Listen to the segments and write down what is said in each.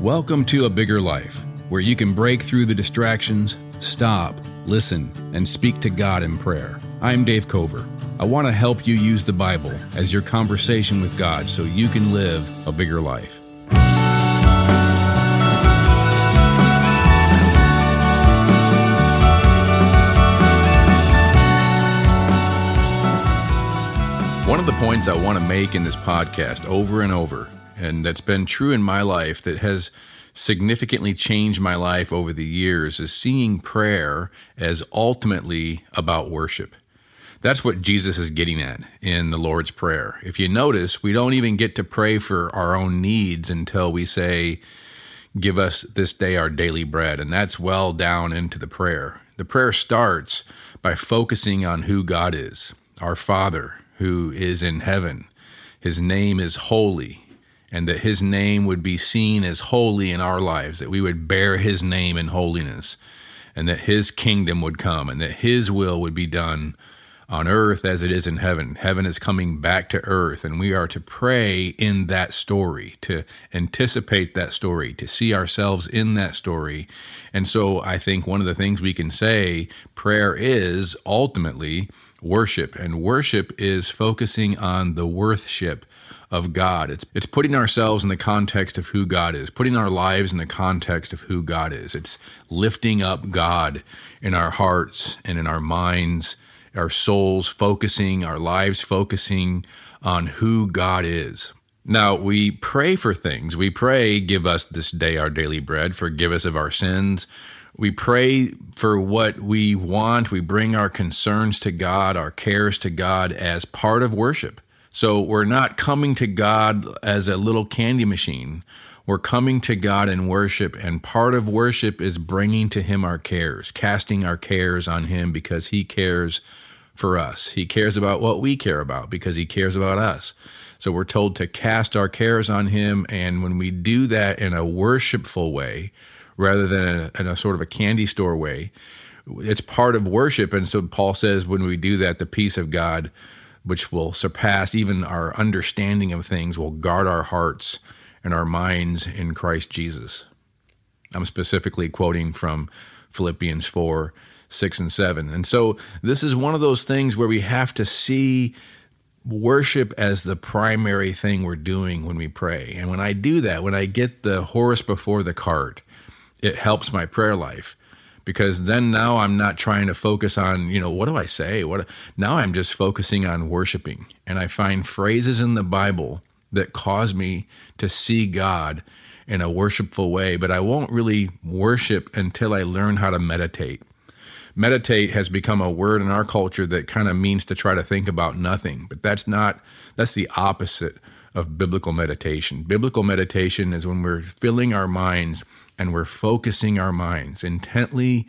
Welcome to A Bigger Life, where you can break through the distractions, stop, listen, and speak to God in prayer. I'm Dave Cover. I want to help you use the Bible as your conversation with God so you can live a bigger life. One of the points I want to make in this podcast over and over, and that's been true in my life, that has significantly changed my life over the years, is seeing prayer as ultimately about worship. That's what Jesus is getting at in the Lord's Prayer. If you notice, we don't even get to pray for our own needs until we say, Give us this day our daily bread. And that's well down into the prayer. The prayer starts by focusing on who God is, our Father who is in heaven. His name is holy, and that his name would be seen as holy in our lives, that we would bear his name in holiness, and that his kingdom would come, and that his will would be done on earth as it is in heaven. Heaven is coming back to earth, and we are to pray in that story, to anticipate that story, to see ourselves in that story. And so I think one of the things we can say prayer is ultimately worship, and worship is focusing on the worthship of God. It's it's putting ourselves in the context of who God is, putting our lives in the context of who God is. It's lifting up God in our hearts and in our minds, our souls focusing, our lives focusing on who God is. Now, we pray for things. We pray, give us this day our daily bread, forgive us of our sins, we pray for what we want. We bring our concerns to God, our cares to God as part of worship. So we're not coming to God as a little candy machine. We're coming to God in worship, and part of worship is bringing to Him our cares, casting our cares on Him because He cares for us. He cares about what we care about because He cares about us. So we're told to cast our cares on Him, and when we do that in a worshipful way, rather than in a, sort of a candy store way. It's part of worship. And so Paul says when we do that, the peace of God, which will surpass even our understanding of things, will guard our hearts and our minds in Christ Jesus. I'm specifically quoting from Philippians 4 6 and 7. And so this is one of those things where we have to see worship as the primary thing we're doing when we pray. And when I do that, when I get the horse before the cart, it helps my prayer life because then now I'm not trying to focus on, you know, what do I say? What now I'm just focusing on worshiping. And I find phrases in the Bible that cause me to see God in a worshipful way, but I won't really worship until I learn how to meditate. Meditate has become a word in our culture that kind of means to try to think about nothing, but that's not that's the opposite of biblical meditation. Biblical meditation is when we're filling our minds and we're focusing our minds, intently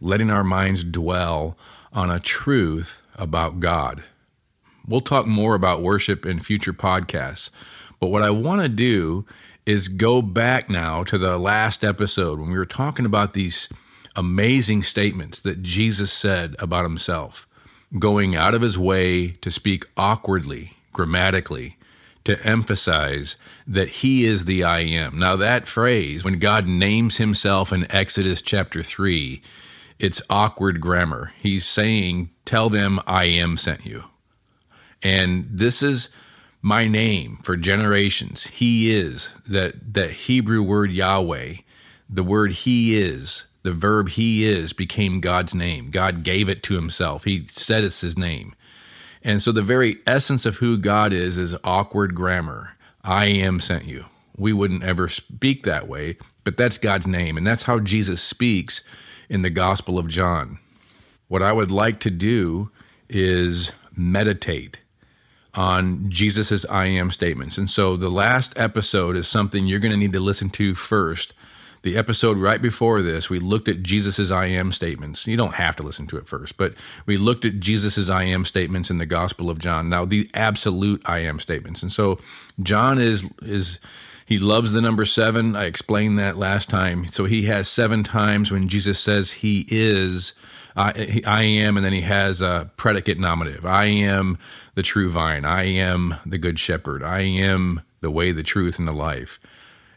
letting our minds dwell on a truth about God. We'll talk more about worship in future podcasts, but what I want to do is go back now to the last episode when we were talking about these amazing statements that Jesus said about himself, going out of his way to speak awkwardly, grammatically, to emphasize that he is the I am. Now, that phrase, when God names himself in Exodus chapter 3, it's awkward grammar. He's saying, Tell them I am sent you. And this is my name for generations. He is that that Hebrew word Yahweh, the word he is, the verb he is became God's name. God gave it to himself. He said it's his name. And so the very essence of who God is is awkward grammar. I am sent you. We wouldn't ever speak that way, but that's God's name. And that's how Jesus speaks in the Gospel of John. What I would like to do is meditate on Jesus's I am statements. And so the last episode is something you're going to need to listen to first the episode right before this, we looked at Jesus's I am statements. You don't have to listen to it first, but we looked at Jesus's I am statements in the Gospel of John. Now, the absolute I am statements. And so John is is he loves the number 7. I explained that last time. So he has 7 times when Jesus says he is I, I am, and then he has a predicate nominative. I am the true vine. I am the good shepherd. I am the way, the truth, and the life.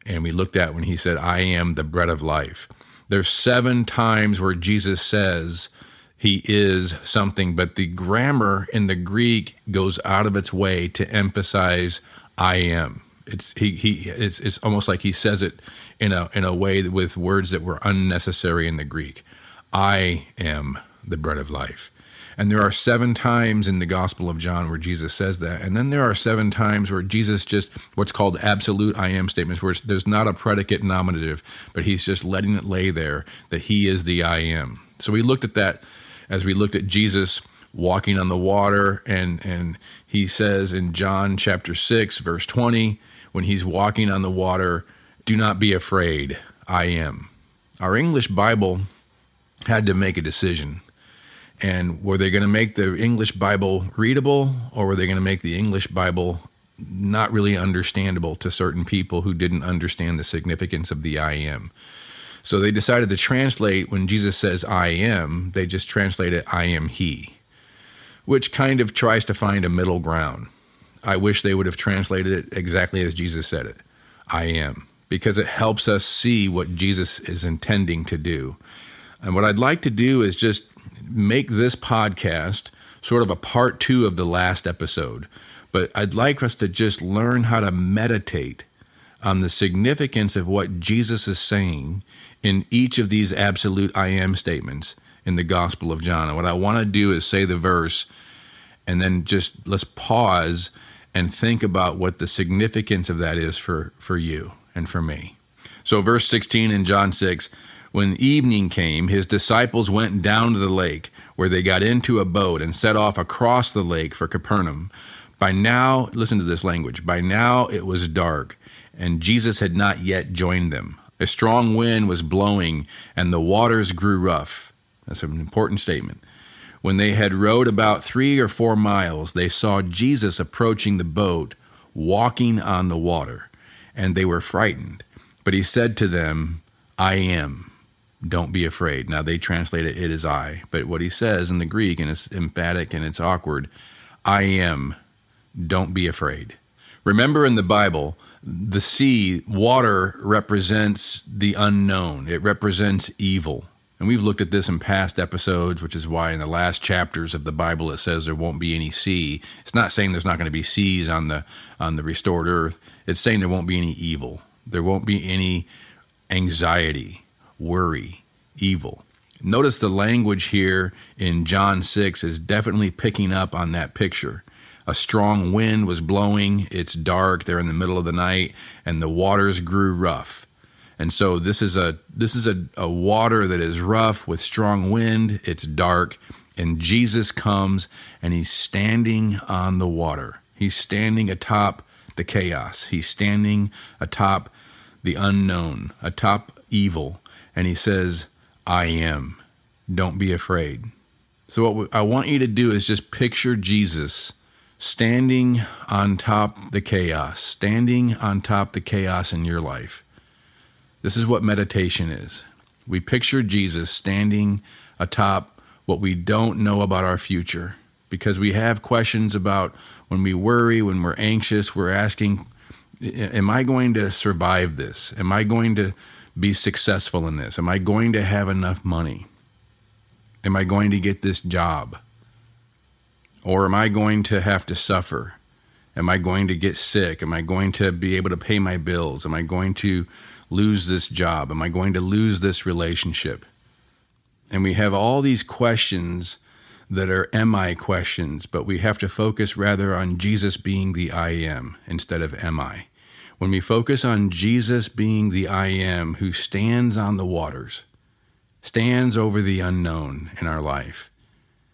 And we looked at when he said, I am the bread of life. There's seven times where Jesus says he is something, but the grammar in the Greek goes out of its way to emphasize I am. It's he he it's it's almost like he says it in a in a way with words that were unnecessary in the Greek. I am the bread of life. And there are seven times in the Gospel of John where Jesus says that. And then there are seven times where Jesus just, what's called absolute I am statements, where there's not a predicate nominative, but he's just letting it lay there that he is the I am. So we looked at that as we looked at Jesus walking on the water. And, and he says in John chapter 6, verse 20, when he's walking on the water, do not be afraid, I am. Our English Bible had to make a decision and were they going to make the English Bible readable or were they going to make the English Bible not really understandable to certain people who didn't understand the significance of the I am? So they decided to translate when Jesus says I am, they just translate it I am he, which kind of tries to find a middle ground. I wish they would have translated it exactly as Jesus said it I am, because it helps us see what Jesus is intending to do. And what I'd like to do is just make this podcast sort of a part two of the last episode. But I'd like us to just learn how to meditate on the significance of what Jesus is saying in each of these absolute I am statements in the Gospel of John. And what I want to do is say the verse and then just let's pause and think about what the significance of that is for, for you and for me. So, verse 16 in John 6 when evening came, his disciples went down to the lake, where they got into a boat and set off across the lake for Capernaum. By now, listen to this language, by now it was dark, and Jesus had not yet joined them. A strong wind was blowing, and the waters grew rough. That's an important statement. When they had rowed about three or four miles, they saw Jesus approaching the boat, walking on the water, and they were frightened. But he said to them, I am don't be afraid. Now they translate it, it is I. But what he says in the Greek, and it's emphatic and it's awkward, I am, don't be afraid. Remember in the Bible, the sea, water represents the unknown, it represents evil. And we've looked at this in past episodes, which is why in the last chapters of the Bible it says there won't be any sea. It's not saying there's not going to be seas on the on the restored earth. It's saying there won't be any evil. There won't be any anxiety worry, evil. Notice the language here in John 6 is definitely picking up on that picture. A strong wind was blowing, it's dark, they're in the middle of the night, and the waters grew rough. And so this is a this is a, a water that is rough with strong wind, it's dark, and Jesus comes and he's standing on the water. He's standing atop the chaos. He's standing atop the unknown, atop evil and he says, I am. Don't be afraid. So, what I want you to do is just picture Jesus standing on top the chaos, standing on top the chaos in your life. This is what meditation is. We picture Jesus standing atop what we don't know about our future because we have questions about when we worry, when we're anxious, we're asking, Am I going to survive this? Am I going to be successful in this? Am I going to have enough money? Am I going to get this job? Or am I going to have to suffer? Am I going to get sick? Am I going to be able to pay my bills? Am I going to lose this job? Am I going to lose this relationship? And we have all these questions that are am I questions, but we have to focus rather on Jesus being the I am instead of am I. When we focus on Jesus being the I am who stands on the waters, stands over the unknown in our life,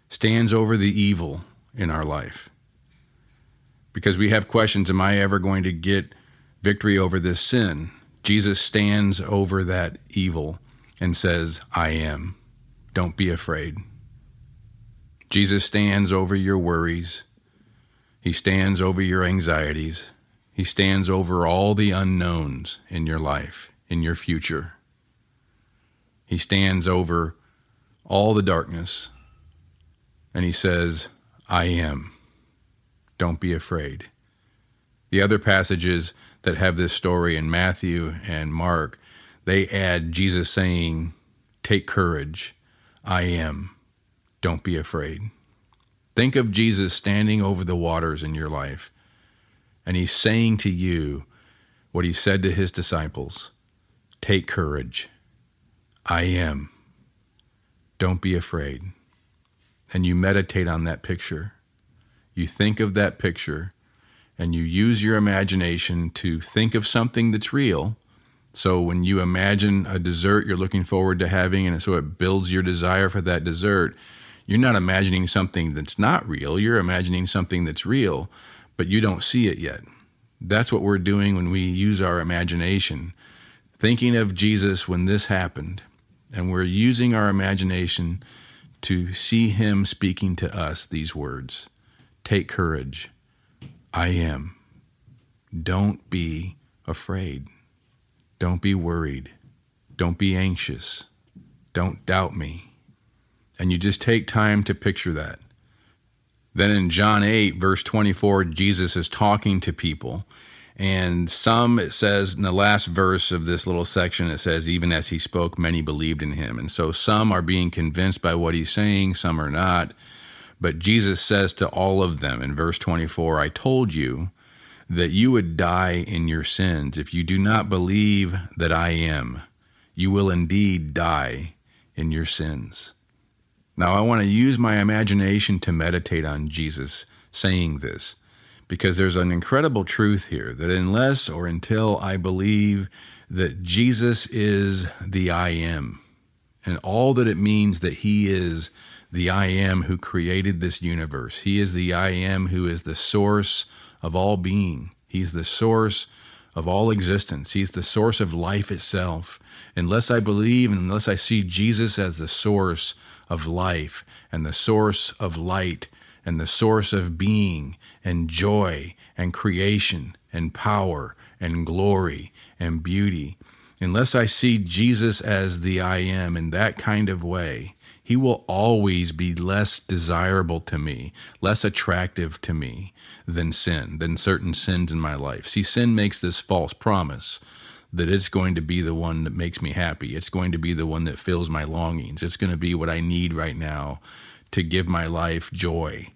stands over the evil in our life. Because we have questions Am I ever going to get victory over this sin? Jesus stands over that evil and says, I am. Don't be afraid. Jesus stands over your worries. He stands over your anxieties. He stands over all the unknowns in your life, in your future. He stands over all the darkness and he says, I am. Don't be afraid. The other passages that have this story in Matthew and Mark, they add Jesus saying, Take courage, I am, don't be afraid. Think of Jesus standing over the waters in your life, and he's saying to you what he said to his disciples Take courage, I am, don't be afraid. And you meditate on that picture. You think of that picture and you use your imagination to think of something that's real. So when you imagine a dessert you're looking forward to having, and so it builds your desire for that dessert, you're not imagining something that's not real. You're imagining something that's real, but you don't see it yet. That's what we're doing when we use our imagination. Thinking of Jesus when this happened, and we're using our imagination to see him speaking to us these words Take courage. I am. Don't be afraid. Don't be worried. Don't be anxious. Don't doubt me. And you just take time to picture that. Then in John 8, verse 24, Jesus is talking to people. And some, it says in the last verse of this little section, it says, even as he spoke, many believed in him. And so some are being convinced by what he's saying, some are not. But Jesus says to all of them in verse 24, I told you that you would die in your sins. If you do not believe that I am, you will indeed die in your sins. Now, I want to use my imagination to meditate on Jesus saying this because there's an incredible truth here that unless or until I believe that Jesus is the I am and all that it means that he is the I am who created this universe. He is the I am who is the source of all being. He's the source of all existence. He's the source of life itself. Unless I believe unless I see Jesus as the source of life and the source of light and the source of being and joy and creation and power and glory and beauty, unless I see Jesus as the I am in that kind of way, he will always be less desirable to me, less attractive to me than sin, than certain sins in my life. See, sin makes this false promise that it's going to be the one that makes me happy. It's going to be the one that fills my longings. It's going to be what I need right now to give my life joy.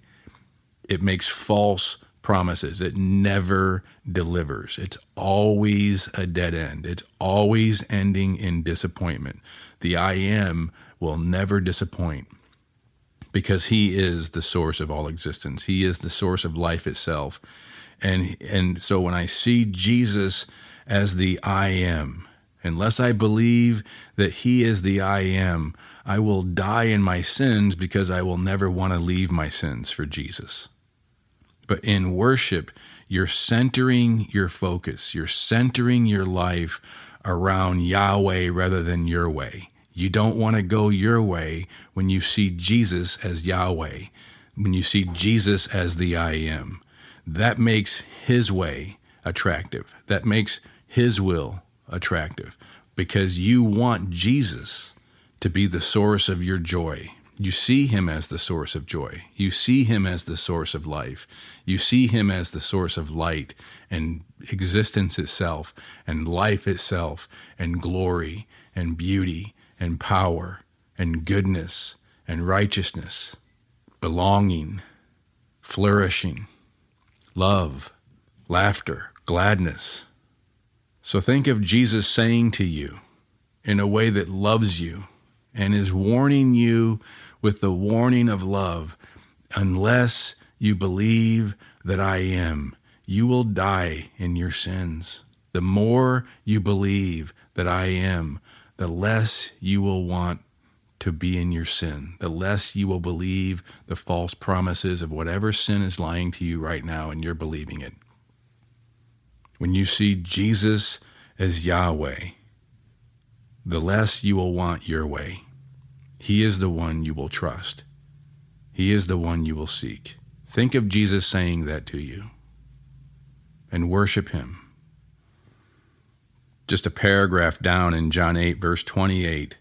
It makes false promises. It never delivers. It's always a dead end. It's always ending in disappointment. The I am will never disappoint because he is the source of all existence. He is the source of life itself. And and so when I see Jesus as the I am, unless I believe that he is the I am, I will die in my sins because I will never want to leave my sins for Jesus. But in worship, you're centering your focus, you're centering your life around Yahweh rather than your way. You don't want to go your way when you see Jesus as Yahweh, when you see Jesus as the I am. That makes his way attractive. That makes his will attractive because you want Jesus to be the source of your joy. You see him as the source of joy. You see him as the source of life. You see him as the source of light and existence itself and life itself and glory and beauty and power and goodness and righteousness, belonging, flourishing, love, laughter, gladness. So think of Jesus saying to you in a way that loves you and is warning you with the warning of love unless you believe that I am, you will die in your sins. The more you believe that I am, the less you will want to be in your sin, the less you will believe the false promises of whatever sin is lying to you right now and you're believing it. When you see Jesus as Yahweh, the less you will want your way. He is the one you will trust. He is the one you will seek. Think of Jesus saying that to you and worship Him just a paragraph down in John 8, verse 28,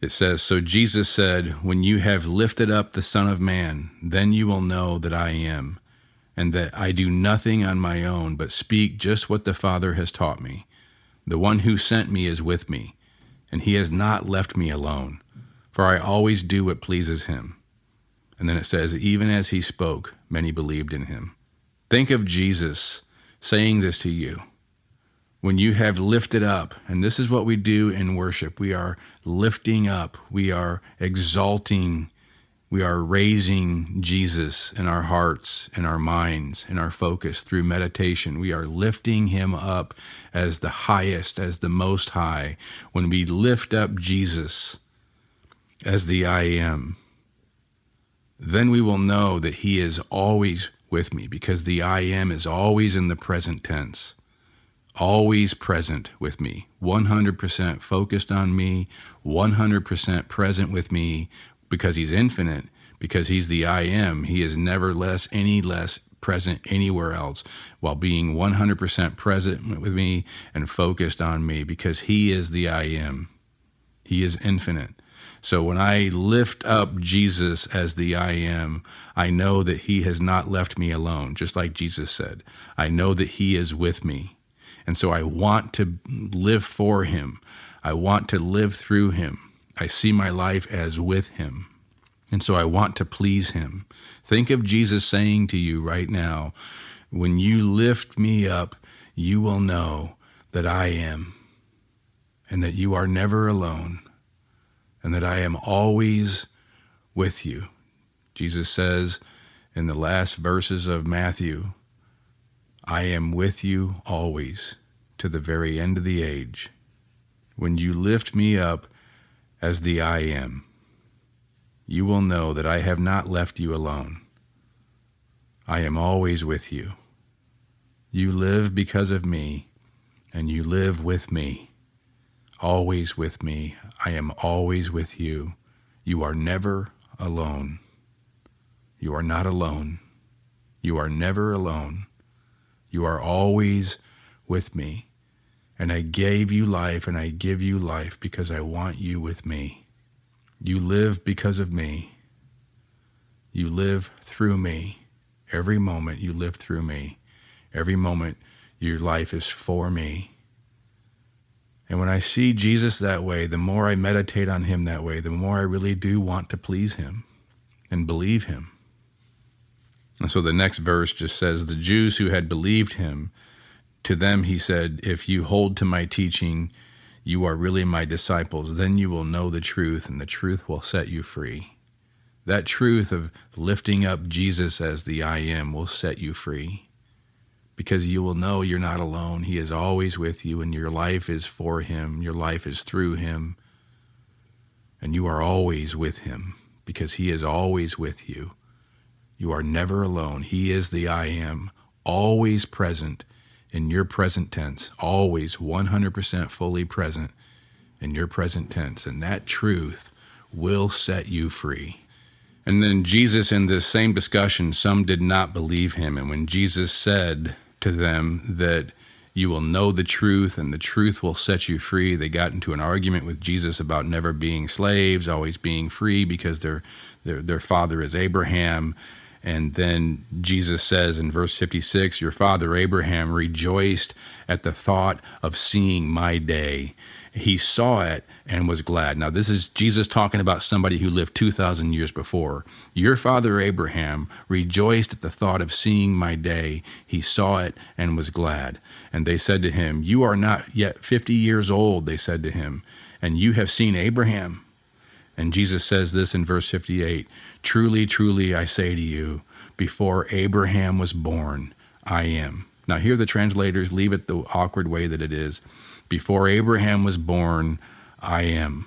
it says, So Jesus said, When you have lifted up the Son of Man, then you will know that I am, and that I do nothing on my own, but speak just what the Father has taught me. The one who sent me is with me, and he has not left me alone, for I always do what pleases him. And then it says, even as he spoke, many believed in him. Think of Jesus saying this to you. When you have lifted up, and this is what we do in worship, we are lifting up, we are exalting we are raising Jesus in our hearts, in our minds, in our focus through meditation. We are lifting him up as the highest, as the most high. When we lift up Jesus as the I am, then we will know that he is always with me because the I am is always in the present tense, always present with me, 100% focused on me, 100% present with me, because he's infinite, because he's the I am. He is never less, any less present anywhere else while being 100% present with me and focused on me because he is the I am. He is infinite. So when I lift up Jesus as the I am, I know that he has not left me alone, just like Jesus said. I know that he is with me. And so I want to live for him. I want to live through him. I see my life as with him. And so I want to please him. Think of Jesus saying to you right now, when you lift me up, you will know that I am, and that you are never alone, and that I am always with you. Jesus says in the last verses of Matthew, I am with you always to the very end of the age. When you lift me up, as the I am, you will know that I have not left you alone. I am always with you. You live because of me, and you live with me, always with me. I am always with you. You are never alone. You are not alone. You are never alone. You are always with me. And I gave you life, and I give you life because I want you with me. You live because of me. You live through me. Every moment you live through me. Every moment your life is for me. And when I see Jesus that way, the more I meditate on him that way, the more I really do want to please him and believe him. And so the next verse just says, The Jews who had believed him to them he said, If you hold to my teaching, you are really my disciples. Then you will know the truth, and the truth will set you free. That truth of lifting up Jesus as the I am will set you free because you will know you're not alone. He is always with you, and your life is for Him, your life is through Him, and you are always with Him because He is always with you. You are never alone. He is the I am, always present in your present tense, always 100% fully present in your present tense. And that truth will set you free. And then Jesus, in this same discussion, some did not believe him. And when Jesus said to them that you will know the truth and the truth will set you free, they got into an argument with Jesus about never being slaves, always being free because their, their, their father is Abraham. And then Jesus says in verse 56 Your father Abraham rejoiced at the thought of seeing my day. He saw it and was glad. Now, this is Jesus talking about somebody who lived 2,000 years before. Your father Abraham rejoiced at the thought of seeing my day. He saw it and was glad. And they said to him, You are not yet 50 years old, they said to him, and you have seen Abraham. And Jesus says this in verse 58 Truly, truly, I say to you, before Abraham was born, I am. Now, here the translators leave it the awkward way that it is. Before Abraham was born, I am.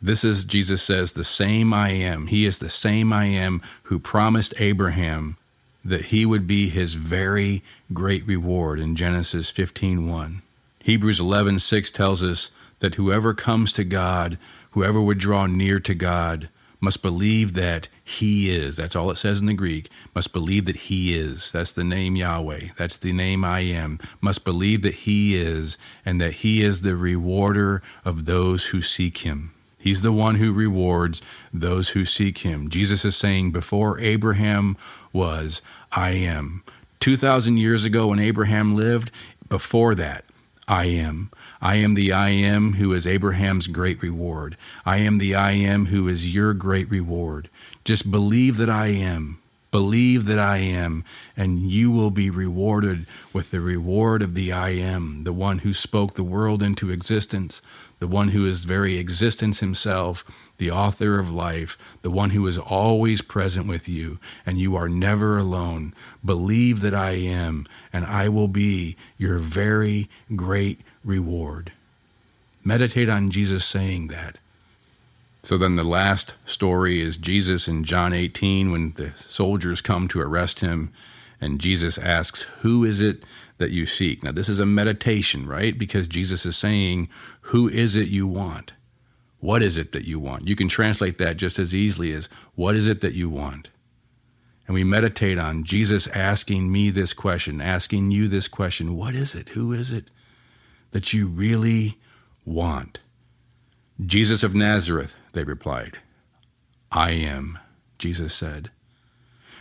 This is, Jesus says, the same I am. He is the same I am who promised Abraham that he would be his very great reward in Genesis 15:1. Hebrews 11:6 tells us that whoever comes to God Whoever would draw near to God must believe that He is. That's all it says in the Greek. Must believe that He is. That's the name Yahweh. That's the name I am. Must believe that He is and that He is the rewarder of those who seek Him. He's the one who rewards those who seek him. Jesus is saying, Before Abraham was, I am. 2,000 years ago when Abraham lived, before that, I am. I am the I am who is Abraham's great reward. I am the I am who is your great reward. Just believe that I am. Believe that I am, and you will be rewarded with the reward of the I am, the one who spoke the world into existence, the one who is very existence himself, the author of life, the one who is always present with you, and you are never alone. Believe that I am, and I will be your very great reward. Meditate on Jesus saying that. So then the last story is Jesus in John 18 when the soldiers come to arrest him and Jesus asks, Who is it that you seek? Now, this is a meditation, right? Because Jesus is saying, Who is it you want? What is it that you want? You can translate that just as easily as, What is it that you want? And we meditate on Jesus asking me this question, asking you this question What is it? Who is it that you really want? Jesus of Nazareth, they replied. I am, Jesus said.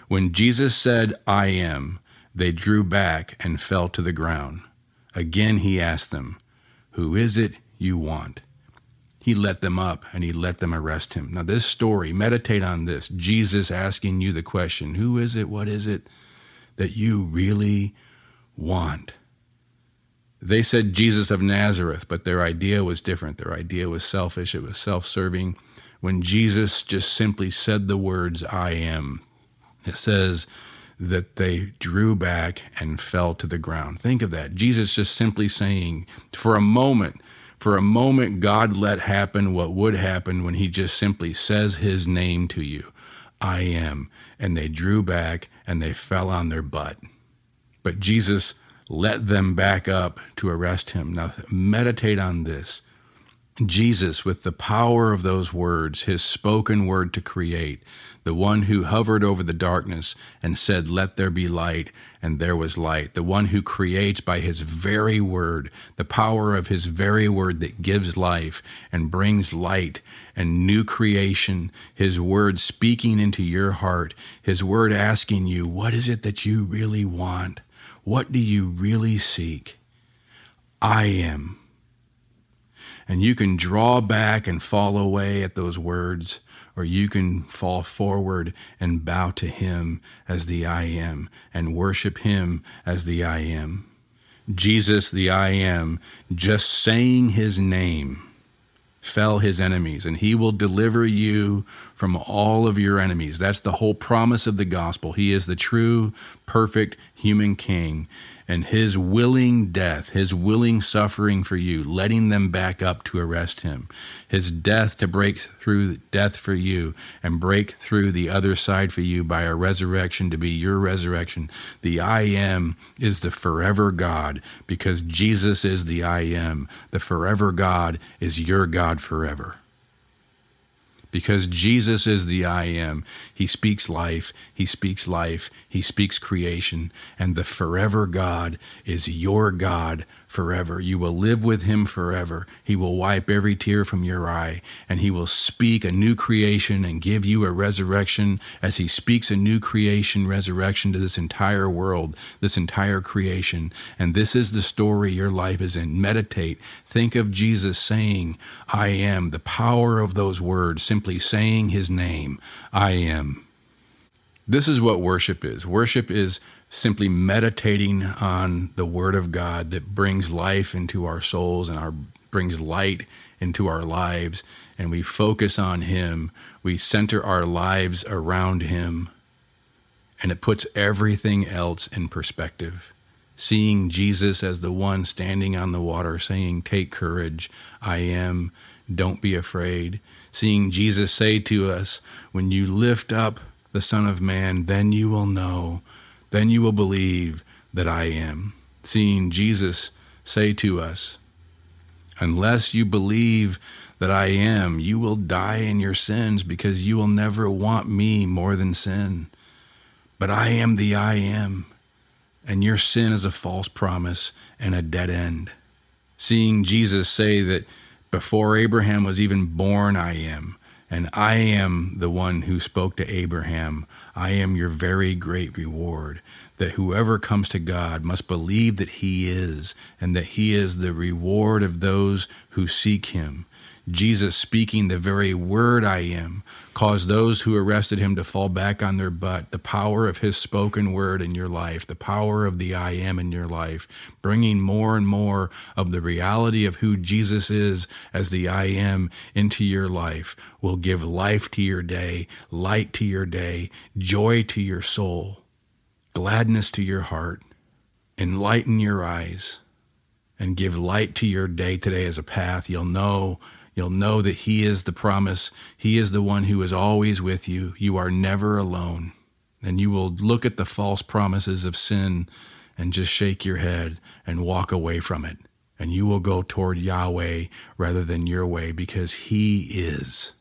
When Jesus said, I am, they drew back and fell to the ground. Again he asked them, Who is it you want? He let them up and he let them arrest him. Now, this story, meditate on this. Jesus asking you the question, Who is it? What is it that you really want? They said Jesus of Nazareth, but their idea was different. Their idea was selfish, it was self serving. When Jesus just simply said the words, I am, it says that they drew back and fell to the ground. Think of that. Jesus just simply saying, for a moment, for a moment, God let happen what would happen when He just simply says His name to you I am. And they drew back and they fell on their butt. But Jesus let them back up to arrest him. Now, meditate on this. Jesus, with the power of those words, his spoken word to create, the one who hovered over the darkness and said, Let there be light, and there was light, the one who creates by his very word, the power of his very word that gives life and brings light and new creation, his word speaking into your heart, his word asking you, What is it that you really want? What do you really seek? I am. And you can draw back and fall away at those words, or you can fall forward and bow to Him as the I am and worship Him as the I am. Jesus, the I am, just saying His name fell his enemies, and he will deliver you from all of your enemies. That's the whole promise of the gospel. He is the true, perfect human king, and his willing death, his willing suffering for you, letting them back up to arrest him, his death to break through death for you and break through the other side for you by a resurrection to be your resurrection. The I am is the forever God because Jesus is the I am. The forever God is your God forever because Jesus is the I am. He speaks life, He speaks life, He speaks creation, and the forever God is your God forever. You will live with him forever. He will wipe every tear from your eye, and he will speak a new creation and give you a resurrection as he speaks a new creation, resurrection to this entire world, this entire creation. And this is the story your life is in. Meditate. Think of Jesus saying, I am, the power of those words, simply saying his name, I am. This is what worship is. Worship is simply meditating on the Word of God that brings life into our souls and our brings light into our lives, and we focus on Him. We center our lives around Him, and it puts everything else in perspective. Seeing Jesus as the one standing on the water, saying, Take courage, I am, don't be afraid. Seeing Jesus say to us, When you lift up the Son of Man, then you will know then you will believe that I am. Seeing Jesus say to us, Unless you believe that I am, you will die in your sins because you will never want me more than sin. But I am the I am, and your sin is a false promise and a dead end. Seeing Jesus say that Before Abraham was even born, I am. And I am the one who spoke to Abraham. I am your very great reward. That whoever comes to God must believe that he is, and that he is the reward of those who seek him. Jesus speaking the very word I am caused those who arrested him to fall back on their butt. The power of his spoken word in your life, the power of the I am in your life, bringing more and more of the reality of who Jesus is as the I am into your life will give life to your day, light to your day, joy to your soul, gladness to your heart, enlighten your eyes, and give light to your day today as a path. You'll know You'll know that He is the promise. He is the one who is always with you. You are never alone. And you will look at the false promises of sin and just shake your head and walk away from it. And you will go toward Yahweh rather than your way because He is.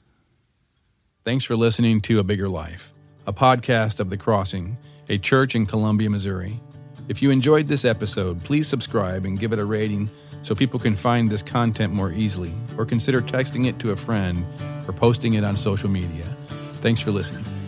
Thanks for listening to A Bigger Life, a podcast of The Crossing, a church in Columbia, Missouri. If you enjoyed this episode, please subscribe and give it a rating so people can find this content more easily, or consider texting it to a friend or posting it on social media. Thanks for listening.